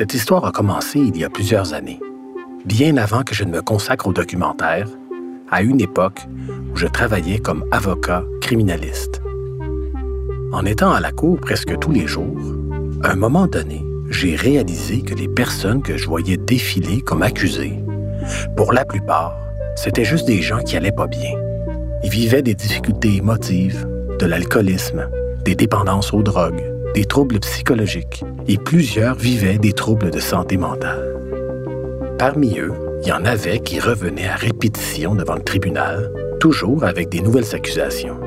Cette histoire a commencé il y a plusieurs années, bien avant que je ne me consacre au documentaire, à une époque où je travaillais comme avocat criminaliste. En étant à la cour presque tous les jours, à un moment donné, j'ai réalisé que les personnes que je voyais défiler comme accusées, pour la plupart, c'était juste des gens qui allaient pas bien. Ils vivaient des difficultés émotives, de l'alcoolisme, des dépendances aux drogues, des troubles psychologiques, et plusieurs vivaient des troubles de santé mentale. Parmi eux, il y en avait qui revenaient à répétition devant le tribunal, toujours avec des nouvelles accusations.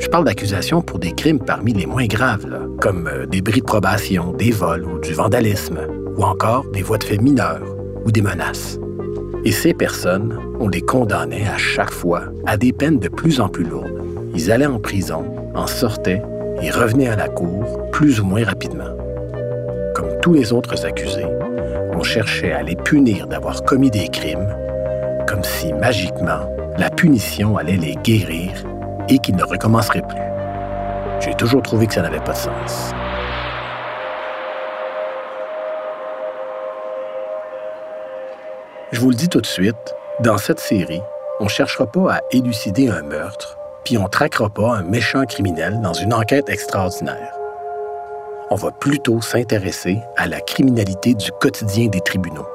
Je parle d'accusations pour des crimes parmi les moins graves, comme euh, des bris de probation, des vols ou du vandalisme, ou encore des voies de fait mineures ou des menaces. Et ces personnes, on les condamnait à chaque fois à des peines de plus en plus lourdes. Ils allaient en prison, en sortaient et revenaient à la cour plus ou moins rapidement. Tous les autres accusés, on cherchait à les punir d'avoir commis des crimes, comme si magiquement la punition allait les guérir et qu'ils ne recommenceraient plus. J'ai toujours trouvé que ça n'avait pas de sens. Je vous le dis tout de suite, dans cette série, on ne cherchera pas à élucider un meurtre, puis on traquera pas un méchant criminel dans une enquête extraordinaire. On va plutôt s'intéresser à la criminalité du quotidien des tribunaux.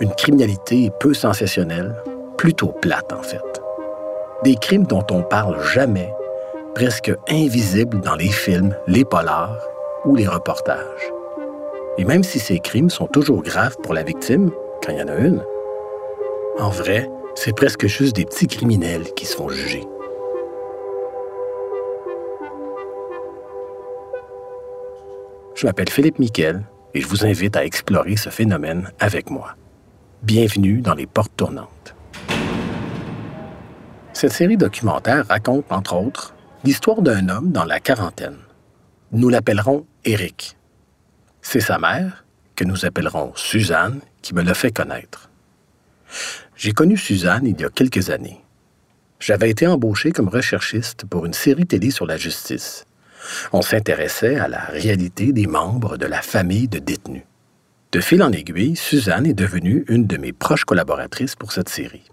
Une criminalité peu sensationnelle, plutôt plate en fait. Des crimes dont on parle jamais, presque invisibles dans les films, les polars ou les reportages. Et même si ces crimes sont toujours graves pour la victime, quand il y en a une, en vrai, c'est presque juste des petits criminels qui se font juger. Je m'appelle Philippe Miquel et je vous invite à explorer ce phénomène avec moi. Bienvenue dans les portes tournantes. Cette série documentaire raconte, entre autres, l'histoire d'un homme dans la quarantaine. Nous l'appellerons Éric. C'est sa mère, que nous appellerons Suzanne, qui me l'a fait connaître. J'ai connu Suzanne il y a quelques années. J'avais été embauché comme recherchiste pour une série télé sur la justice. On s'intéressait à la réalité des membres de la famille de détenus. De fil en aiguille, Suzanne est devenue une de mes proches collaboratrices pour cette série.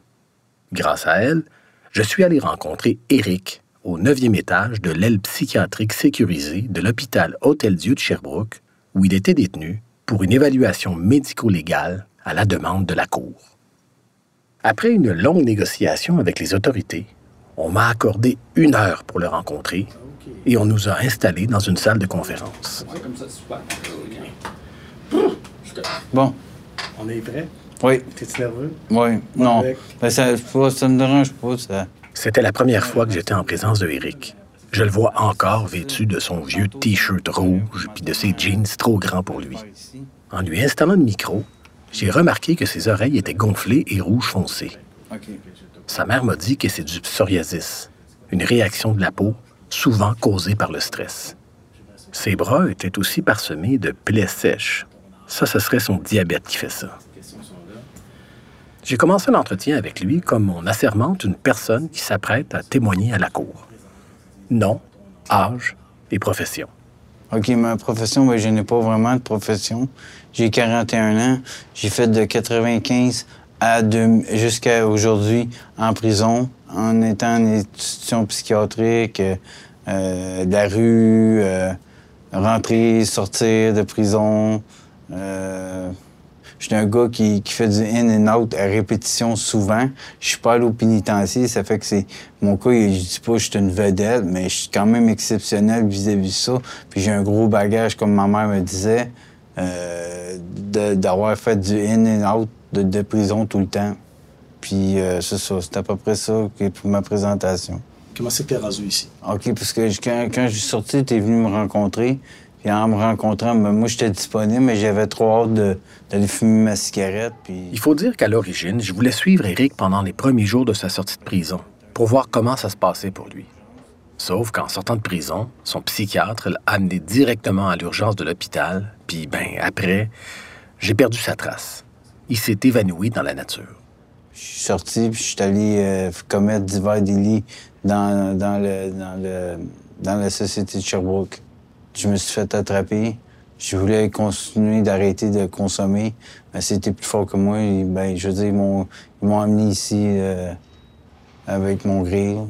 Grâce à elle, je suis allé rencontrer Éric au neuvième étage de l'aile psychiatrique sécurisée de l'hôpital Hôtel-Dieu de Sherbrooke, où il était détenu pour une évaluation médico-légale à la demande de la Cour. Après une longue négociation avec les autorités, on m'a accordé une heure pour le rencontrer et on nous a installés dans une salle de conférence. Bon. On est prêt? Oui. T'es-tu nerveux? Oui. Non. Ben, ça, ça me dérange pas, ça. C'était la première fois que j'étais en présence de Eric. Je le vois encore vêtu de son vieux T-shirt rouge puis de ses jeans trop grands pour lui. En lui installant le micro, j'ai remarqué que ses oreilles étaient gonflées et rouge foncé. Sa mère m'a dit que c'est du psoriasis, une réaction de la peau souvent causée par le stress. Ses bras étaient aussi parsemés de plaies sèches. Ça, ce serait son diabète qui fait ça. J'ai commencé l'entretien avec lui comme on assermente une personne qui s'apprête à témoigner à la cour. Nom, âge et profession. OK, ma profession, ben, je n'ai pas vraiment de profession. J'ai 41 ans. J'ai fait de 95 à jusqu'à aujourd'hui en prison, en étant en institution psychiatrique, euh, de la rue, euh, rentrer, sortir de prison. Euh, je suis un gars qui, fait du in and out à répétition souvent. Je suis pas allé au pénitencier, ça fait que c'est... Mon cas, je dis pas que je suis une vedette, mais je suis quand même exceptionnel vis-à-vis de ça. Puis j'ai un gros bagage, comme ma mère me disait, d'avoir fait du in and out de, prison tout le temps. Puis euh, c'est ça, c'est à peu près ça pour ma présentation. Comment c'est que t'es rendu ici? OK, parce que quand, quand je suis sorti, t'es venu me rencontrer. Puis en me rencontrant, ben, moi, j'étais disponible, mais j'avais trop hâte d'aller fumer ma cigarette. Puis... Il faut dire qu'à l'origine, je voulais suivre Eric pendant les premiers jours de sa sortie de prison pour voir comment ça se passait pour lui. Sauf qu'en sortant de prison, son psychiatre l'a amené directement à l'urgence de l'hôpital, puis ben après, j'ai perdu sa trace. Il s'est évanoui dans la nature. Je suis sorti, puis je suis allé euh, commettre divers délits dans, dans, le, dans, le, dans la société de Sherbrooke. Je me suis fait attraper. je voulais continuer d'arrêter de consommer. Mais c'était plus fort que moi. ben, je veux dire, ils m'ont, amené ici euh, avec mon grill.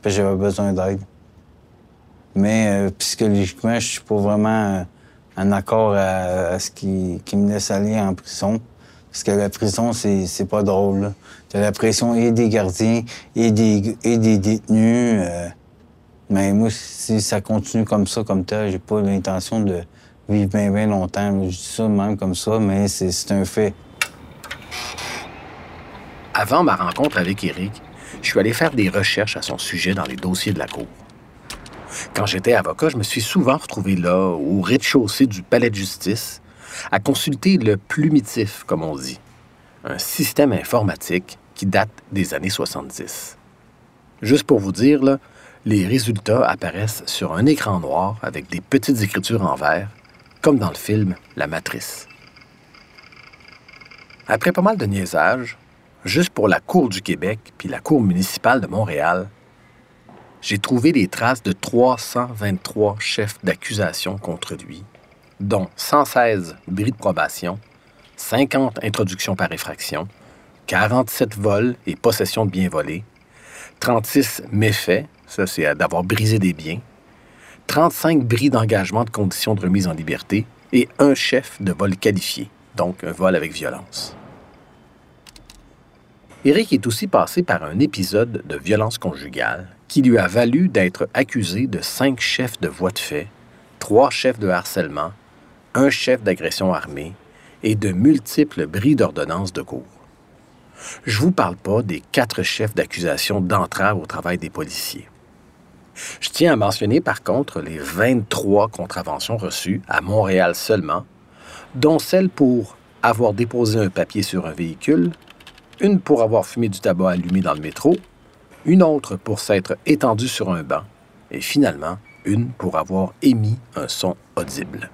Puis j'avais besoin d'aide. Mais euh, psychologiquement, je suis pas vraiment en accord à, ce qui, me laisse aller en prison. Parce que la prison, c'est, pas drôle. T'as la pression et des gardiens et des, et des détenus. Euh. mais moi, si ça continue comme ça, comme tel, j'ai pas l'intention de vivre bien, bien longtemps. Je dis ça même comme ça, mais c'est, c'est un fait. Avant ma rencontre avec Eric, je suis allé faire des recherches à son sujet dans les dossiers de la Cour. Quand j'étais avocat, je me suis souvent retrouvé là, au rez-de-chaussée du palais de justice, à consulter le plumitif, comme on dit, un système informatique qui date des années 70. Juste pour vous dire, les résultats apparaissent sur un écran noir avec des petites écritures en vert, comme dans le film La Matrice. Après pas mal de niaisages, juste pour la Cour du Québec puis la Cour municipale de Montréal, j'ai trouvé les traces de 323 chefs d'accusation contre lui, dont 116 bris de probation, 50 introductions par effraction, 47 vols et possession de biens volés, 36 méfaits, ça c'est d'avoir brisé des biens, 35 bris d'engagement de conditions de remise en liberté et un chef de vol qualifié, donc un vol avec violence. Éric est aussi passé par un épisode de violence conjugale qui lui a valu d'être accusé de cinq chefs de voie de fait, trois chefs de harcèlement, un chef d'agression armée et de multiples bris d'ordonnance de cour. Je vous parle pas des quatre chefs d'accusation d'entrave au travail des policiers. Je tiens à mentionner par contre les 23 contraventions reçues à Montréal seulement, dont celle pour avoir déposé un papier sur un véhicule, une pour avoir fumé du tabac allumé dans le métro une autre pour s'être étendue sur un banc, et finalement une pour avoir émis un son audible.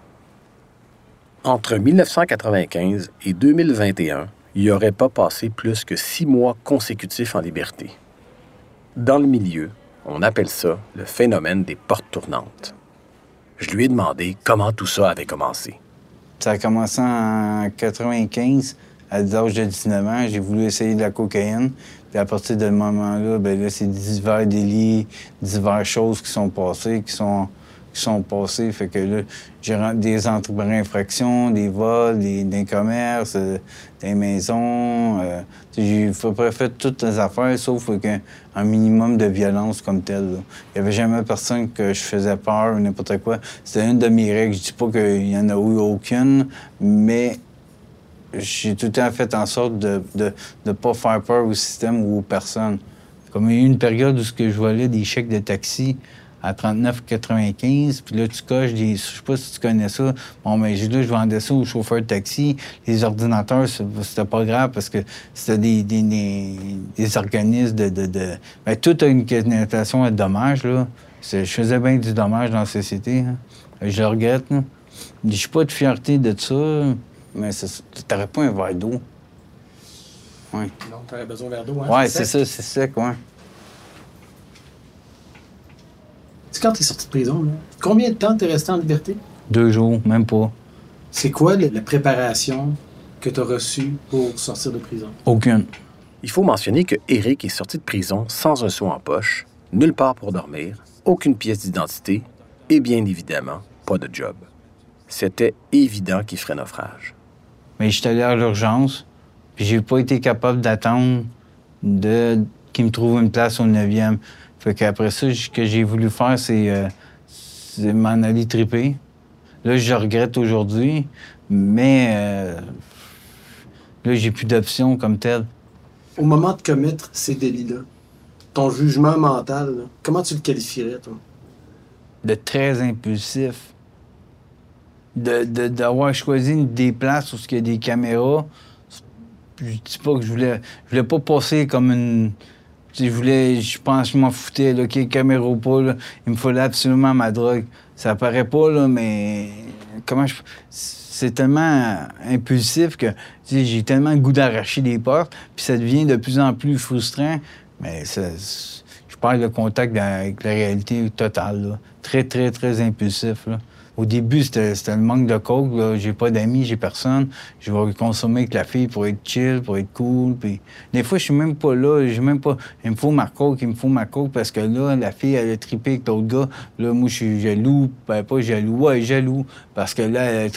Entre 1995 et 2021, il n'y aurait pas passé plus que six mois consécutifs en liberté. Dans le milieu, on appelle ça le phénomène des portes tournantes. Je lui ai demandé comment tout ça avait commencé. Ça a commencé en 95. À l'âge de 19 ans, j'ai voulu essayer de la cocaïne. Puis à partir de ce moment-là, ben là, c'est divers délits, diverses choses qui sont passées, qui sont, qui sont passées. Fait que là, j'ai des entrées par infraction, des vols, des, commerces, euh, des maisons. Euh, j'ai fait toutes les affaires, sauf qu'un minimum de violence comme telle. Il n'y avait jamais personne que je faisais peur ou n'importe quoi. C'était une de mes règles. Je dis pas qu'il y en a eu aucune, mais j'ai tout le temps fait en sorte de ne de, pas faire peur au système ou aux personnes. Comme il y a eu une période où je voyais des chèques de taxi à 39,95, puis là, tu coches des... Je sais pas si tu connais ça. Bon, mais là, je vendais ça aux chauffeurs de taxi. Les ordinateurs, c'était pas grave parce que c'était des, des, des, organismes de... de, de... Ben, tout a une connotation de dommage, là. Je faisais bien du dommage dans la société. Hein. Je le regrette. Je suis pas de fierté de ça. Mais t'aurais pas un verre d'eau. Oui. Non, t'aurais besoin d'un verre d'eau, hein? Oui, c'est ça, c'est sec, ouais. Tu quand t'es sorti de prison, là, combien de temps t'es resté en liberté? Deux jours, même pas. C'est quoi la préparation que tu as reçue pour sortir de prison? Aucune. Il faut mentionner que Eric est sorti de prison sans un sou en poche, nulle part pour dormir, aucune pièce d'identité et bien évidemment pas de job. C'était évident qu'il ferait naufrage. Mais j'étais allé à l'urgence, puis j'ai pas été capable d'attendre de qu'il me trouve une place au 9e. Fait qu'après ça, ce que j'ai voulu faire, c'est, euh, m'en aller triper. Là, je regrette aujourd'hui, mais euh, là, j'ai plus d'options comme telle. Au moment de commettre ces délits-là, ton jugement mental, comment tu le qualifierais, toi? De très impulsif d'avoir de, choisi des places où il y a des caméras. Je dis pas que je voulais. Je voulais pas passer comme une. Je voulais. Je pense je m'en foutais, ait caméra ou il me fallait absolument ma drogue. Ça paraît pas, là, mais. Comment je. C'est tellement impulsif que j'ai tellement le goût d'arracher des portes, puis ça devient de plus en plus frustrant. Mais je parle de contact avec la réalité totale. Très, très, très impulsif. Au début, c'était le manque de coke. J'ai pas d'amis, j'ai personne. Je vais consommer avec la fille pour être chill, pour être cool. Puis des fois, je suis même pas là. J'ai même pas. Il me faut ma coke, il me faut ma coke parce que là, la fille, elle a trippé avec l'autre gars. Là, moi, je suis jaloux. Ben, pas jaloux. Ouais, jaloux. Parce que là,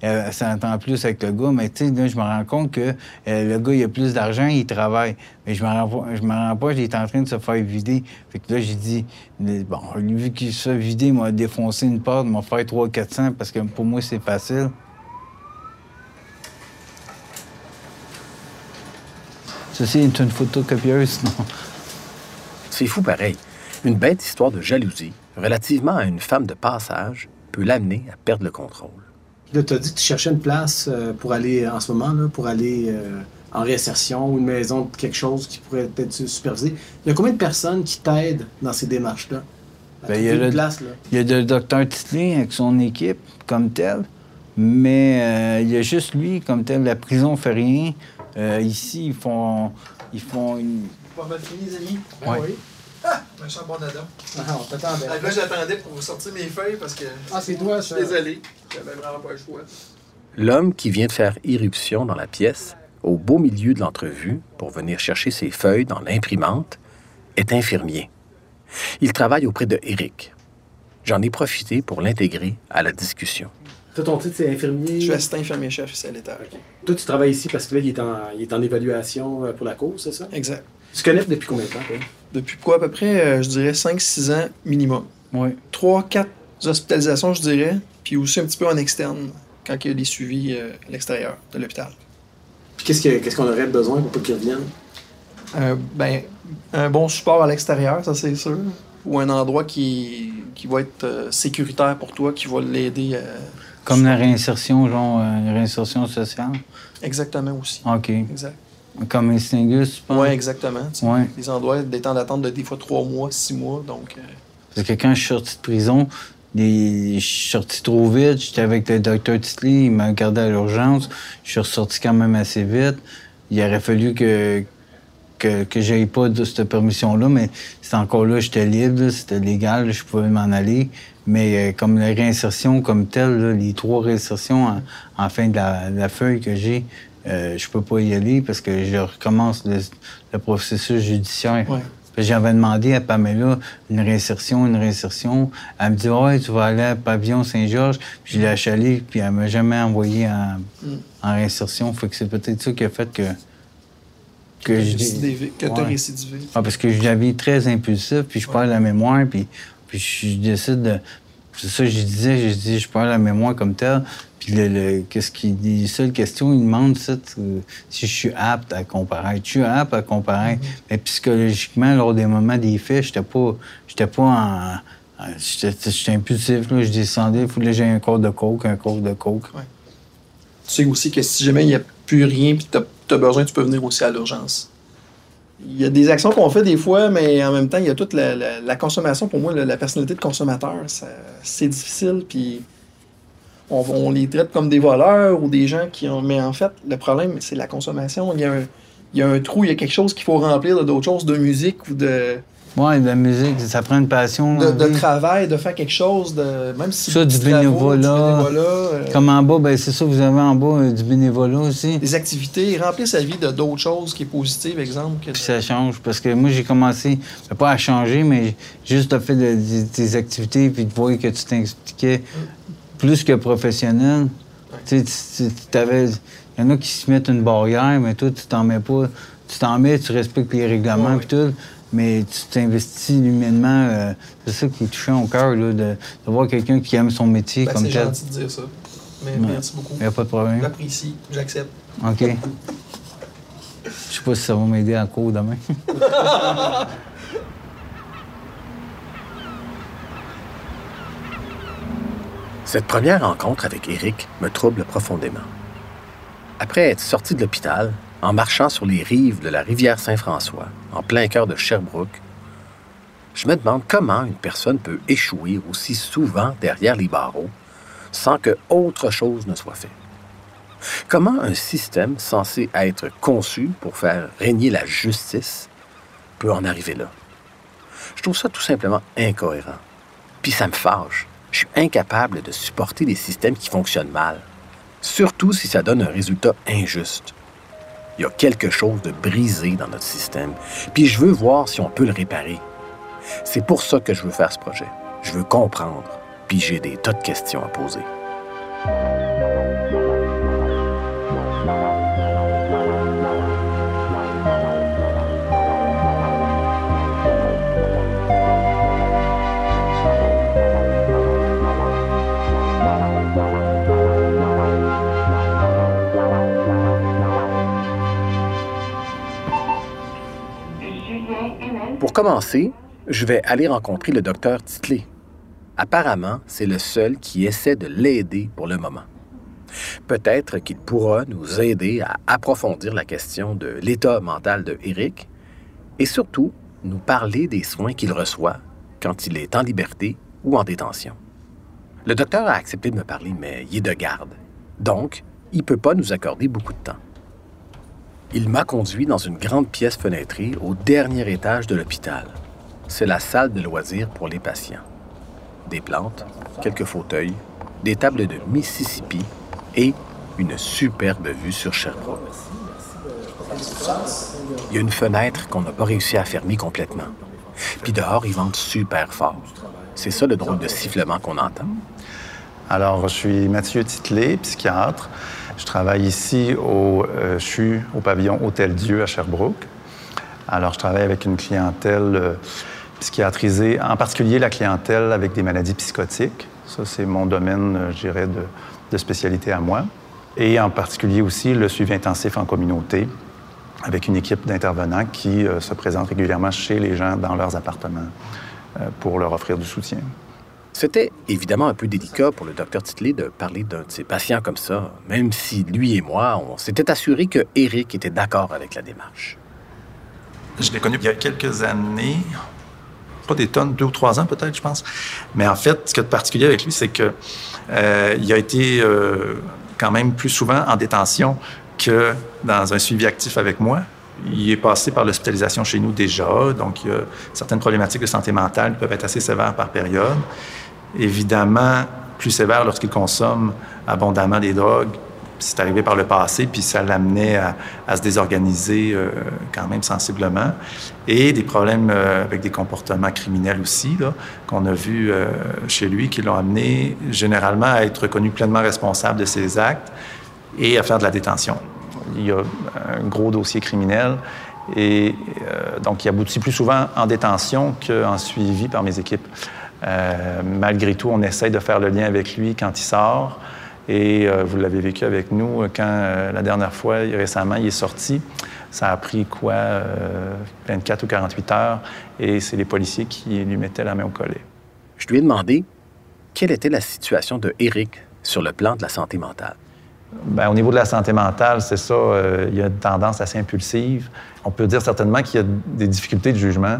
elle, s'entend plus avec le gars. Mais tu sais, là, je me rends compte que euh, le gars, il a plus d'argent, il travaille. Mais je me rends me rends pas, il est en train de se faire vider. Fait que là, j'ai dit, bon, vu qu'il se fait vider, il m'a défoncé une porte, il m'a fait 300-400 parce que pour moi, c'est facile. Ceci est une photocopieuse, non? C'est fou pareil. Une bête histoire de jalousie, relativement à une femme de passage, peut l'amener à perdre le contrôle. Là, tu as dit que tu cherchais une place euh, pour aller, en ce moment, là, pour aller euh, en réinsertion ou une maison, quelque chose qui pourrait être supervisé. Il y a combien de personnes qui t'aident dans ces démarches-là? Ben, il y a le- place, là. Il y a le docteur Titley avec son équipe comme tel, mais euh, il y a juste lui comme tel. La prison fait rien. Euh, ici, ils font, ils font une... Pas mal fini, les amis? Ouais. oui. Ah! Méchant bon dada. Ah, on t'attendait. Ah, Là, j'attendais pour vous sortir mes feuilles parce que. Ah, c'est toi, Je suis ça. désolé. J'avais vraiment pas le choix. L'homme qui vient de faire irruption dans la pièce, au beau milieu de l'entrevue, pour venir chercher ses feuilles dans l'imprimante, est infirmier. Il travaille auprès de Eric. J'en ai profité pour l'intégrer à la discussion. Toi, ton titre, c'est infirmier. Je suis assistant infirmier chef ici à l'étage. Toi, tu travailles ici parce que là, il est en, il est en évaluation euh, pour la cause, c'est ça? Exact. Tu connais depuis combien de temps, toi? Depuis quoi, à peu près, euh, je dirais 5-6 ans minimum. Ouais. 3-4 hospitalisations, je dirais, puis aussi un petit peu en externe, quand il y a des suivis euh, à l'extérieur de l'hôpital. Puis qu'est-ce que- qu'est-ce qu'on aurait besoin pour pas qu'il Euh, ben, un bon support à l'extérieur, ça c'est sûr. Ou un endroit qui, qui va être euh, sécuritaire pour toi, qui va l'aider euh, Comme la réinsertion, genre, euh, la réinsertion sociale. exactement aussi. OK. Exact. Comme penses? Ouais, exactement. tu sais. Ouais. Des endroits, des temps d'attente de des fois 3 mois, 6 mois, donc... euh, Parce que quand je suis sorti de prison, je suis sorti trop vite. J'étais avec le docteur Titley, il m'a gardé à l'urgence. Je suis ressorti quand même assez vite. Il aurait fallu que, que, que j'aille pas de cette permission-là, mais c'est encore là, j'étais libre, c'était légal, je pouvais m'en aller. Mais euh, comme la réinsertion comme telle, là, les trois réinsertions en, en fin de la, de la feuille que j'ai, euh, je peux pas y aller parce que je recommence le, le processus judiciaire. Ouais. J'avais demandé à Pamela une réinsertion, une réinsertion. Elle me dit Ouais, tu vas aller à Pavillon Saint-Georges. Puis je l'ai achalé, puis elle m'a jamais envoyé en, Mm. en réinsertion. Fait que c'est peut-être ça qui a fait que. Que je- récidivé. Que Ouais. Ah, parce que je l'avais très impulsif, puis je perds la mémoire, puis, puis je décide de. C'est ça que je disais, je dis, je perds la mémoire comme tel. Puis le, le- qu'est-ce qui. Les seules questions, ils demandent ça, tu- si je suis apte à comparer. Je suis apte à comparer. Mais psychologiquement, lors des moments des faits, j'étais pas. J'étais pas en. J'étais impulsif, là, je descendais, il fallait que j'aie un corps de coke, un corps de coke. Tu sais aussi que si jamais il n'y a plus rien puis t'as as besoin, tu peux venir aussi à l'urgence. Il y a des actions qu'on fait des fois, mais en même temps, il y a toute la, la- consommation. Pour moi, la, personnalité de consommateur, c'est difficile. Puis on, les traite comme des voleurs ou des gens qui ont. Mais en fait, le problème, c'est la consommation. Il y, a un, il y a un trou, il y a quelque chose qu'il faut remplir d'autres choses, de musique ou de, Ouais, de la musique, ça prend une passion. de, travail, de faire quelque chose, de même si Ça, du travaux, bénévolat. du bénévolat, euh, Comme en bas, ben c'est ça, vous avez en bas euh, du bénévolat aussi. des activités, remplir sa vie de d'autres choses qui est positive, exemple. Que Puis ça change. Parce que moi, j'ai commencé, ben, pas à changer, mais juste le fait de, des- des activités, puis de voir que tu t'impliquais plus que professionnel. Tu sais, il y en a qui se mettent une barrière, mais toi, tu t'en mets pas. Tu t'en mets, tu respectes les règlements, Ouais, puis tout. Mais tu t'investis humainement. euh, c'est ça qui est touchant au cœur, là, de, de voir quelqu'un qui aime son métier Ben, comme c'est tel. gentil de dire ça. Mais Ouais. merci beaucoup. Il n'y a pas de problème. J'apprécie, j'accepte. OK. Je sais pas si ça va m'aider à cours demain. Cette première rencontre avec Eric me trouble profondément. Après être sorti de l'hôpital, en marchant sur les rives de la rivière Saint-François, en plein cœur de Sherbrooke, je me demande comment une personne peut échouer aussi souvent derrière les barreaux sans que autre chose ne soit fait. Comment un système censé être conçu pour faire régner la justice peut en arriver là? Je trouve ça tout simplement incohérent. Puis ça me fâche. Je suis incapable de supporter des systèmes qui fonctionnent mal, surtout si ça donne un résultat injuste. Il y a quelque chose de brisé dans notre système, puis je veux voir si on peut le réparer. C'est pour ça que je veux faire ce projet. Je veux comprendre, puis j'ai des tas de questions à poser. Commencer, je vais aller rencontrer le docteur Titley. Apparemment, c'est le seul qui essaie de l'aider pour le moment. Peut-être qu'il pourra nous aider à approfondir la question de l'état mental de Eric et surtout nous parler des soins qu'il reçoit quand il est en liberté ou en détention. Le docteur a accepté de me parler, mais il est de garde. Donc, il ne peut pas nous accorder beaucoup de temps. Il m'a conduit dans une grande pièce fenêtrée au dernier étage de l'hôpital. C'est la salle de loisirs pour les patients. Des plantes, quelques fauteuils, des tables de Mississippi et une superbe vue sur Sherbrooke. Il y a une fenêtre qu'on n'a pas réussi à fermer complètement. Puis dehors, ils vendent super fort. C'est ça le drôle de sifflement qu'on entend. Alors, je suis Mathieu Titlé, psychiatre. Je travaille ici au euh, CHU, au pavillon Hôtel-Dieu à Sherbrooke. Alors, je travaille avec une clientèle euh, psychiatrisée, en particulier la clientèle avec des maladies psychotiques. Ça, c'est mon domaine, euh, je dirais, de, de spécialité à moi. Et en particulier aussi le suivi intensif en communauté, avec une équipe d'intervenants qui se présente régulièrement chez les gens dans leurs appartements pour leur offrir du soutien. C'était évidemment un peu délicat pour le docteur Titley de parler d'un de ses patients comme ça, même si lui et moi, on s'était assuré que Eric était d'accord avec la démarche. Je l'ai connu il y a quelques années, pas des tonnes, deux ou trois ans peut-être, je pense. Mais en fait, ce qui est particulier avec lui, c'est que euh, a été euh, quand même plus souvent en détention que dans un suivi actif avec moi. Il est passé par l'hospitalisation chez nous déjà, donc il certaines problématiques de santé mentale peuvent être assez sévères par période. Évidemment, plus sévères lorsqu'il consomme abondamment des drogues. C'est arrivé par le passé, puis ça l'amenait à, à, se désorganiser euh, quand même sensiblement. Et des problèmes euh, avec des comportements criminels aussi, qu'on a vus euh, chez lui, qui l'ont amené généralement à être reconnu pleinement responsable de ses actes et à faire de la détention. Il y a un gros dossier criminel et euh, donc il aboutit plus souvent en détention qu'en suivi par mes équipes. Euh, malgré tout, on essaye de faire le lien avec lui quand il sort. Et euh, vous l'avez vécu avec nous quand euh, la dernière fois, récemment, il est sorti. Ça a pris quoi, 24 ou 48 heures, et c'est les policiers qui lui mettaient la main au collet. Je lui ai demandé quelle était la situation de Eric sur le plan de la santé mentale? Bien, au niveau de la santé mentale, c'est ça, il y a une tendance assez impulsive. On peut dire certainement qu'il y a des difficultés de jugement,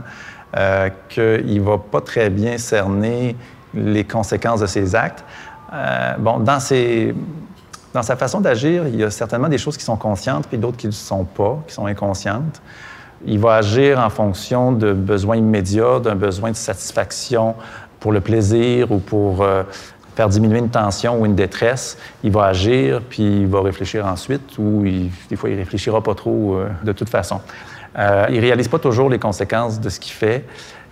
qu'il ne va pas très bien cerner les conséquences de ses actes. Euh, bon, dans, sa façon d'agir, il y a certainement des choses qui sont conscientes, puis d'autres qui ne le sont pas, qui sont inconscientes. Il va agir en fonction de besoins immédiats, d'un besoin de satisfaction pour le plaisir ou pour euh, faire diminuer une tension ou une détresse, il va agir, puis il va réfléchir ensuite, ou il, des fois, il réfléchira pas trop euh, de toute façon. Euh, il réalise pas toujours les conséquences de ce qu'il fait.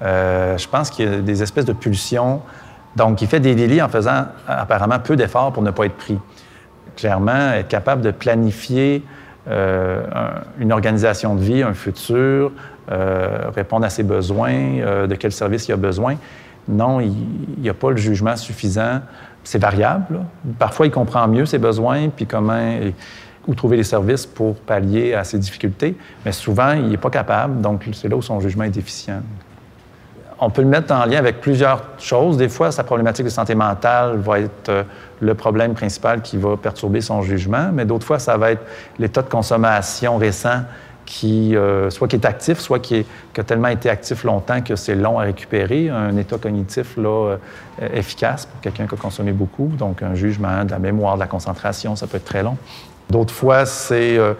Euh, je pense qu'il y a des espèces de pulsions. Donc, il fait des délits en faisant apparemment peu d'efforts pour ne pas être pris. Clairement, être capable de planifier euh, un, une organisation de vie, un futur, répondre à ses besoins, de quel service il a besoin. Non, il n'y a pas le jugement suffisant. C'est variable. Parfois, il comprend mieux ses besoins, puis comment, où trouver les services pour pallier à ses difficultés. Mais souvent, il n'est pas capable. Donc, c'est là où son jugement est déficient. On peut le mettre en lien avec plusieurs choses. Des fois, sa problématique de santé mentale va être euh, le problème principal qui va perturber son jugement, mais d'autres fois, ça va être l'état de consommation récent qui, euh, soit qui est actif, soit qui, a tellement été actif longtemps que c'est long à récupérer, un état cognitif là, euh, efficace pour quelqu'un qui a consommé beaucoup, donc un jugement, de la mémoire, de la concentration, ça peut être très long. D'autres fois, c'est euh,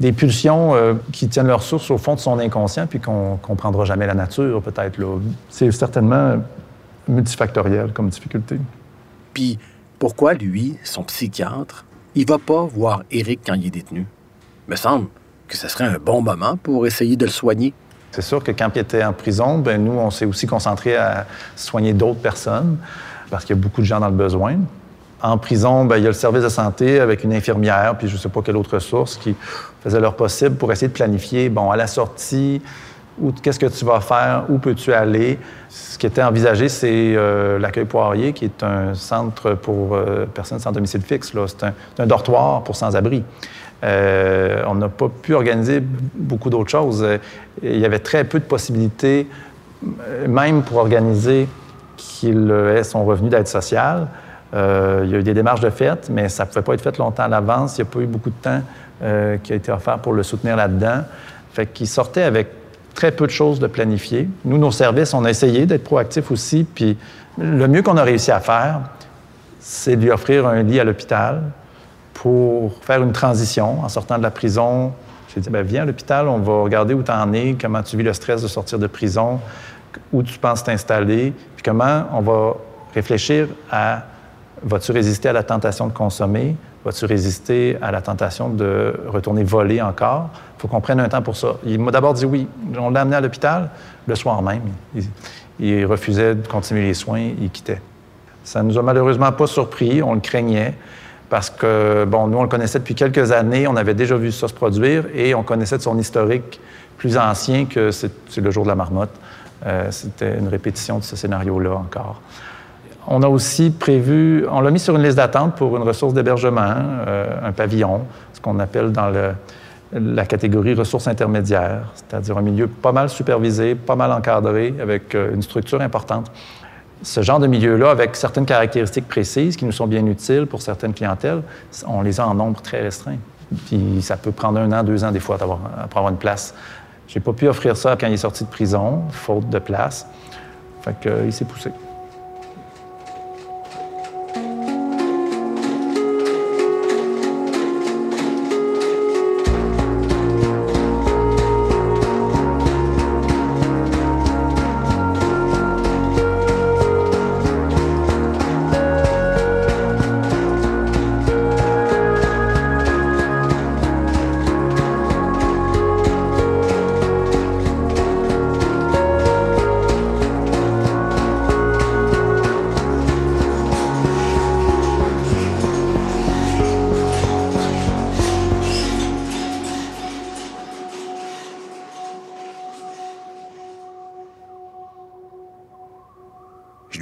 des pulsions euh, qui tiennent leur source au fond de son inconscient, puis qu'on ne comprendra jamais la nature, peut-être. C'est certainement multifactoriel comme difficulté. Puis pourquoi lui, son psychiatre, il va pas voir Eric quand il est détenu? Me semble que ce serait un bon moment pour essayer de le soigner. C'est sûr que quand il était en prison, ben nous, on s'est aussi concentré à soigner d'autres personnes parce qu'il y a beaucoup de gens dans le besoin. En prison, ben, il y a le service de santé avec une infirmière, puis je ne sais pas quelle autre ressource qui faisait leur possible pour essayer de planifier, bon, à la sortie, qu'est-ce que tu vas faire, où peux-tu aller? Ce qui était envisagé, c'est euh, l'accueil Poirier, qui est un centre pour euh, personnes sans domicile fixe. C'est un, dortoir pour sans-abri. Euh, on n'a pas pu organiser beaucoup d'autres choses. Il y avait très peu de possibilités, même pour organiser qu'il ait son revenu d'aide sociale. Il y a eu des démarches de fait, mais ça ne pouvait pas être fait longtemps à l'avance. Il n'y a pas eu beaucoup de temps qui a été offert pour le soutenir là-dedans. Fait qu'il sortait avec très peu de choses de planifier. Nous, nos services, on a essayé d'être proactifs aussi, puis le mieux qu'on a réussi à faire, c'est de lui offrir un lit à l'hôpital pour faire une transition en sortant de la prison. J'ai dit, bien, viens à l'hôpital, on va regarder où tu en es, comment tu vis le stress de sortir de prison, où tu penses t'installer, puis comment on va réfléchir à vas-tu résister à la tentation de consommer, vas-tu résister à la tentation de retourner voler encore? Faut qu'on prenne un temps pour ça. Il m'a d'abord dit oui. On l'a amené à l'hôpital le soir même. Il, refusait de continuer les soins, il quittait. Ça ne nous a malheureusement pas surpris, on le craignait, parce que, bon, nous, on le connaissait depuis quelques années, on avait déjà vu ça se produire et on connaissait de son historique plus ancien que c'est le jour de la marmotte. Euh, c'était une répétition de ce scénario-là encore. On a aussi prévu, on l'a mis sur une liste d'attente pour une ressource d'hébergement, euh, un pavillon, ce qu'on appelle dans la catégorie ressources intermédiaires, c'est-à-dire un milieu pas mal supervisé, pas mal encadré, avec euh, une structure importante. Ce genre de milieu-là, avec certaines caractéristiques précises qui nous sont bien utiles pour certaines clientèles, on les a en nombre très restreint. Puis ça peut prendre un an, deux ans des fois pour avoir une place. J'ai pas pu offrir ça quand il est sorti de prison, faute de place. Fait euh, s'est poussé.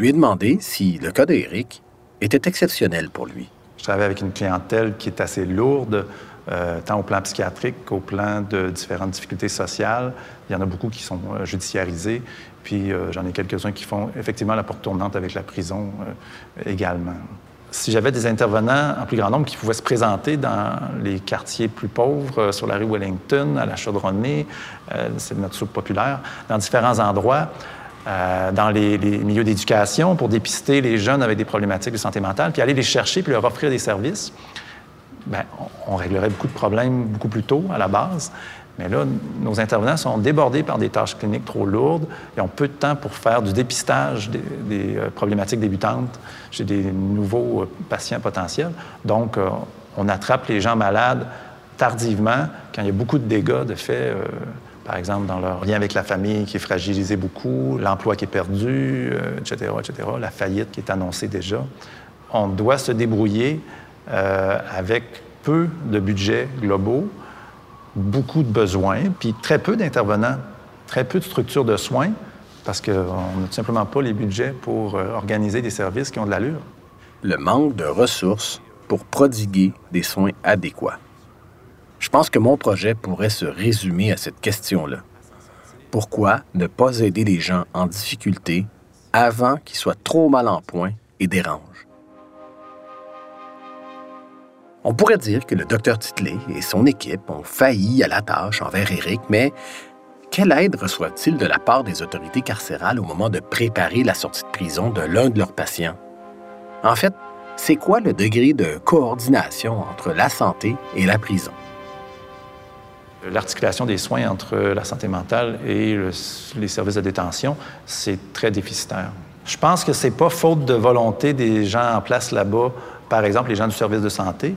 Lui ai demandé si le cas d'Éric était exceptionnel pour lui. Je travaille avec une clientèle qui est assez lourde, euh, tant au plan psychiatrique qu'au plan de différentes difficultés sociales. Il y en a beaucoup qui sont euh, judiciarisés, puis euh, j'en ai quelques-uns qui font effectivement la porte tournante avec la prison également. Si j'avais des intervenants en plus grand nombre qui pouvaient se présenter dans les quartiers plus pauvres, sur la rue Wellington, à la Chaudronnée, c'est notre soupe populaire, dans différents endroits, euh, dans les, milieux d'éducation pour dépister les jeunes avec des problématiques de santé mentale, puis aller les chercher, puis leur offrir des services, bien, on, réglerait beaucoup de problèmes beaucoup plus tôt à la base. Mais là, nos intervenants sont débordés par des tâches cliniques trop lourdes. Ils ont peu de temps pour faire du dépistage des, euh, problématiques débutantes chez des nouveaux euh, patients potentiels. Donc, on attrape les gens malades tardivement, quand il y a beaucoup de dégâts de fait par exemple, dans leur lien avec la famille qui est fragilisé beaucoup, l'emploi qui est perdu, etc., euh, etc., la faillite qui est annoncée déjà. On doit se débrouiller euh, avec peu de budgets globaux, beaucoup de besoins, puis très peu d'intervenants, très peu de structures de soins, parce qu'on n'a tout simplement pas les budgets pour euh, organiser des services qui ont de l'allure. Le manque de ressources pour prodiguer des soins adéquats. Je pense que mon projet pourrait se résumer à cette question-là. Pourquoi ne pas aider les gens en difficulté avant qu'ils soient trop mal en point et dérangent? On pourrait dire que le docteur Titley et son équipe ont failli à la tâche envers Eric, mais quelle aide reçoit-il de la part des autorités carcérales au moment de préparer la sortie de prison de l'un de leurs patients? En fait, c'est quoi le degré de coordination entre la santé et la prison? L'articulation des soins entre la santé mentale et les services de détention, c'est très déficitaire. Je pense que c'est pas faute de volonté des gens en place là-bas, par exemple les gens du service de santé,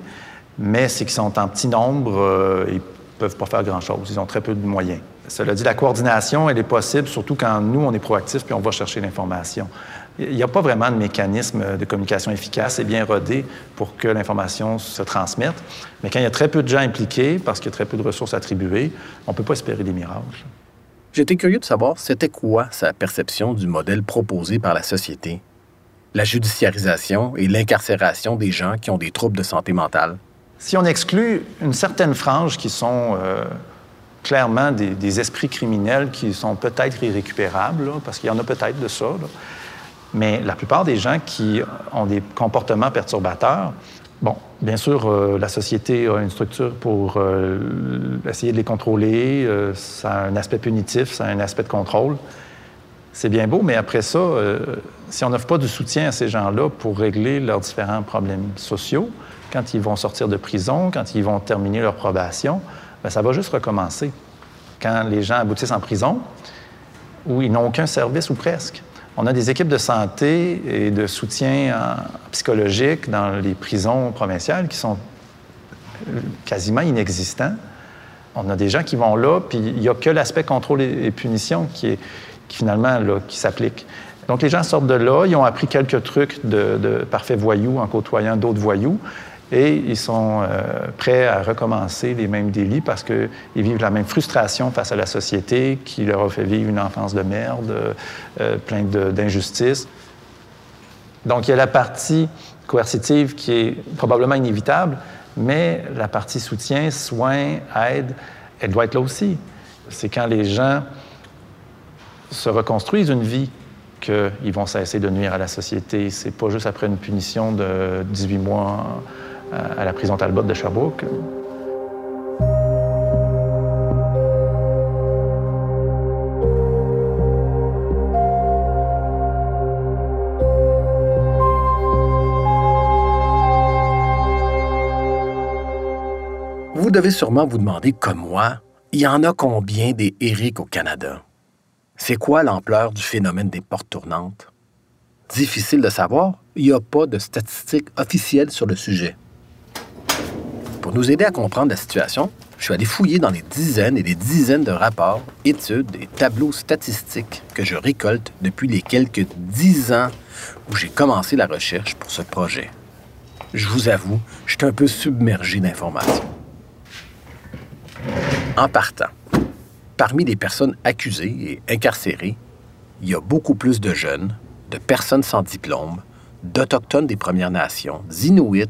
mais c'est qu'ils sont en petit nombre euh, et peuvent pas faire grand-chose. Ils ont très peu de moyens. Cela dit, la coordination, elle est possible, surtout quand nous, on est proactifs puis on va chercher l'information. Il n'y a pas vraiment de mécanisme de communication efficace et bien rodé pour que l'information se transmette. Mais quand il y a très peu de gens impliqués, parce qu'il y a très peu de ressources attribuées, on ne peut pas espérer des miracles. J'étais curieux de savoir c'était quoi sa perception du modèle proposé par la société? La judiciarisation et l'incarcération des gens qui ont des troubles de santé mentale. Si on exclut une certaine frange qui sont euh, clairement des, esprits criminels qui sont peut-être irrécupérables, parce qu'il y en a peut-être de ça, mais la plupart des gens qui ont des comportements perturbateurs, bon, bien sûr, euh, la société a une structure pour euh, essayer de les contrôler. Euh, ça a un aspect punitif, ça a un aspect de contrôle. C'est bien beau, mais après ça, si on n'offre pas de soutien à ces gens-là pour régler leurs différents problèmes sociaux, quand ils vont sortir de prison, quand ils vont terminer leur probation, bien, ça va juste recommencer. Quand les gens aboutissent en prison, où ils n'ont aucun service ou presque. On a des équipes de santé et de soutien psychologique dans les prisons provinciales qui sont euh, quasiment inexistants. On a des gens qui vont là, puis il n'y a que l'aspect contrôle et, punition qui, est, finalement là, qui s'applique. Donc les gens sortent de là, ils ont appris quelques trucs de, de parfaits voyous en côtoyant d'autres voyous, et ils sont euh, prêts à recommencer les mêmes délits parce qu'ils vivent la même frustration face à la société qui leur a fait vivre une enfance de merde, euh, pleine d'injustices. Donc il y a la partie coercitive qui est probablement inévitable, mais la partie soutien, soin, aide, elle doit être là aussi. C'est quand les gens se reconstruisent une vie qu'ils vont cesser de nuire à la société. C'est pas juste après une punition de 18 mois à la prison Talbot de Sherbrooke. Vous devez sûrement vous demander, comme moi, il y en a combien des Eric au Canada? C'est quoi l'ampleur du phénomène des portes tournantes? Difficile de savoir, il n'y a pas de statistiques officielles sur le sujet. Pour nous aider à comprendre la situation, je suis allé fouiller dans les dizaines et des dizaines de rapports, études et tableaux statistiques que je récolte depuis les quelques dix ans où j'ai commencé la recherche pour ce projet. Je vous avoue, je suis un peu submergé d'informations. En partant, parmi les personnes accusées et incarcérées, il y a beaucoup plus de jeunes, de personnes sans diplôme, d'Autochtones des Premières Nations, d'Inuits,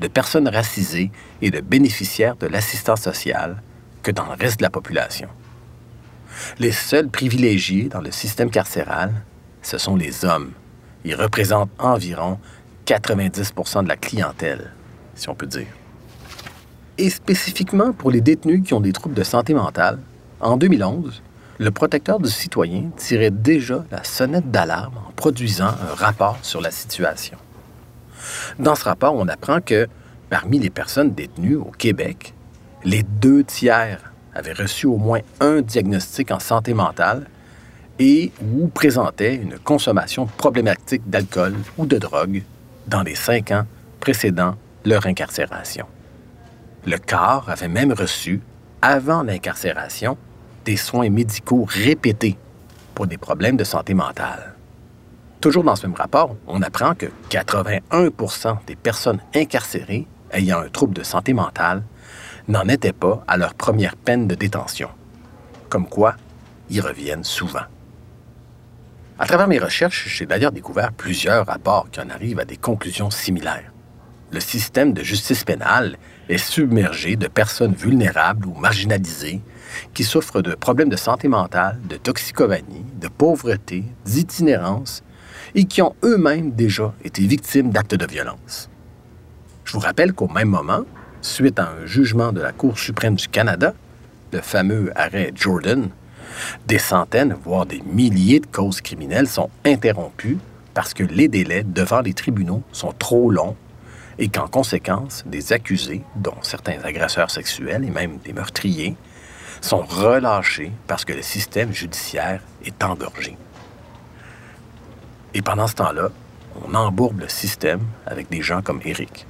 de personnes racisées et de bénéficiaires de l'assistance sociale que dans le reste de la population. Les seuls privilégiés dans le système carcéral, ce sont les hommes. Ils représentent environ 90% de la clientèle, si on peut dire. Et spécifiquement pour les détenus qui ont des troubles de santé mentale, en 2011, le protecteur du citoyen tirait déjà la sonnette d'alarme en produisant un rapport sur la situation. Dans ce rapport, on apprend que parmi les personnes détenues au Québec, les deux tiers avaient reçu au moins un diagnostic en santé mentale et ou présentaient une consommation problématique d'alcool ou de drogue dans les cinq ans précédant leur incarcération. Le corps avait même reçu, avant l'incarcération, des soins médicaux répétés pour des problèmes de santé mentale. Toujours dans ce même rapport, on apprend que 81% des personnes incarcérées ayant un trouble de santé mentale n'en étaient pas à leur première peine de détention. Comme quoi, ils reviennent souvent. À travers mes recherches, j'ai d'ailleurs découvert plusieurs rapports qui en arrivent à des conclusions similaires. Le système de justice pénale est submergé de personnes vulnérables ou marginalisées qui souffrent de problèmes de santé mentale, de toxicomanie, de pauvreté, d'itinérance et qui ont eux-mêmes déjà été victimes d'actes de violence. Je vous rappelle qu'au même moment, suite à un jugement de la Cour suprême du Canada, le fameux arrêt Jordan, des centaines, voire des milliers de causes criminelles sont interrompues parce que les délais devant les tribunaux sont trop longs et qu'en conséquence, des accusés, dont certains agresseurs sexuels et même des meurtriers, sont relâchés parce que le système judiciaire est engorgé. Et pendant ce temps-là, on embourbe le système avec des gens comme Eric.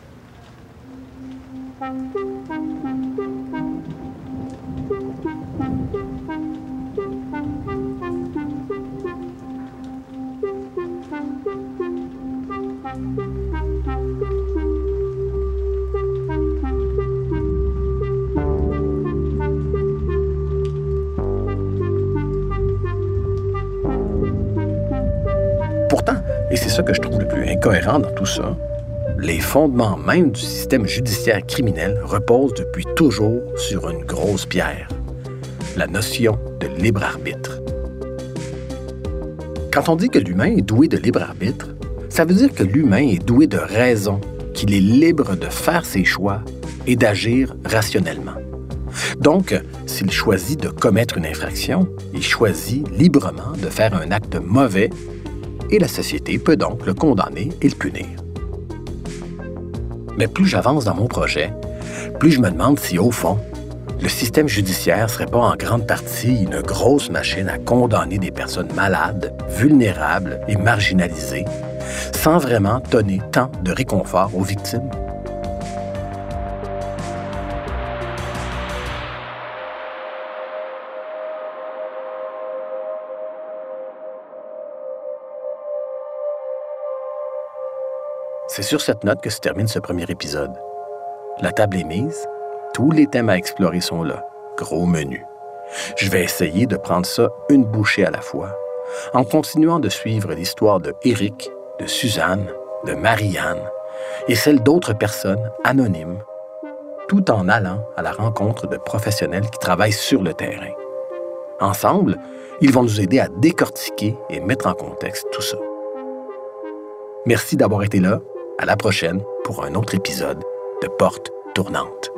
C'est ça que je trouve le plus incohérent dans tout ça, les fondements même du système judiciaire criminel reposent depuis toujours sur une grosse pierre, la notion de libre arbitre. Quand on dit que l'humain est doué de libre arbitre, ça veut dire que l'humain est doué de raison, qu'il est libre de faire ses choix et d'agir rationnellement. Donc, s'il choisit de commettre une infraction, il choisit librement de faire un acte mauvais et la société peut donc le condamner et le punir. Mais plus j'avance dans mon projet, plus je me demande si, au fond, le système judiciaire serait pas en grande partie une grosse machine à condamner des personnes malades, vulnérables et marginalisées, sans vraiment donner tant de réconfort aux victimes. C'est sur cette note que se termine ce premier épisode. La table est mise, tous les thèmes à explorer sont là, gros menu. Je vais essayer de prendre ça une bouchée à la fois, en continuant de suivre l'histoire de Eric, de Suzanne, de Marianne et celle d'autres personnes anonymes, tout en allant à la rencontre de professionnels qui travaillent sur le terrain. Ensemble, ils vont nous aider à décortiquer et mettre en contexte tout ça. Merci d'avoir été là à la prochaine pour un autre épisode de Porte tournante.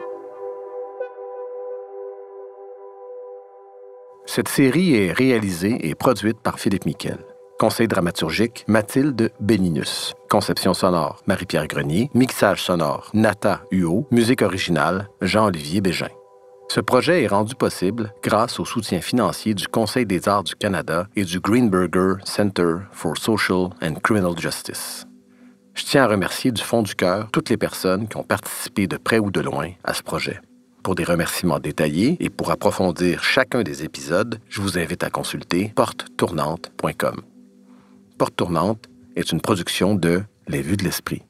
Cette série est réalisée et produite par Philippe Miquel. Conseil dramaturgique, Mathilde Béninus. Conception sonore, Marie-Pierre Grenier. Mixage sonore, Nata Huot. Musique originale, Jean-Olivier Bégin. Ce projet est rendu possible grâce au soutien financier du Conseil des arts du Canada et du Greenberger Center for Social and Criminal Justice. Je tiens à remercier du fond du cœur toutes les personnes qui ont participé de près ou de loin à ce projet. Pour des remerciements détaillés et pour approfondir chacun des épisodes, je vous invite à consulter porte-tournante.com. Porte Tournante est une production de Les Vues de l'Esprit.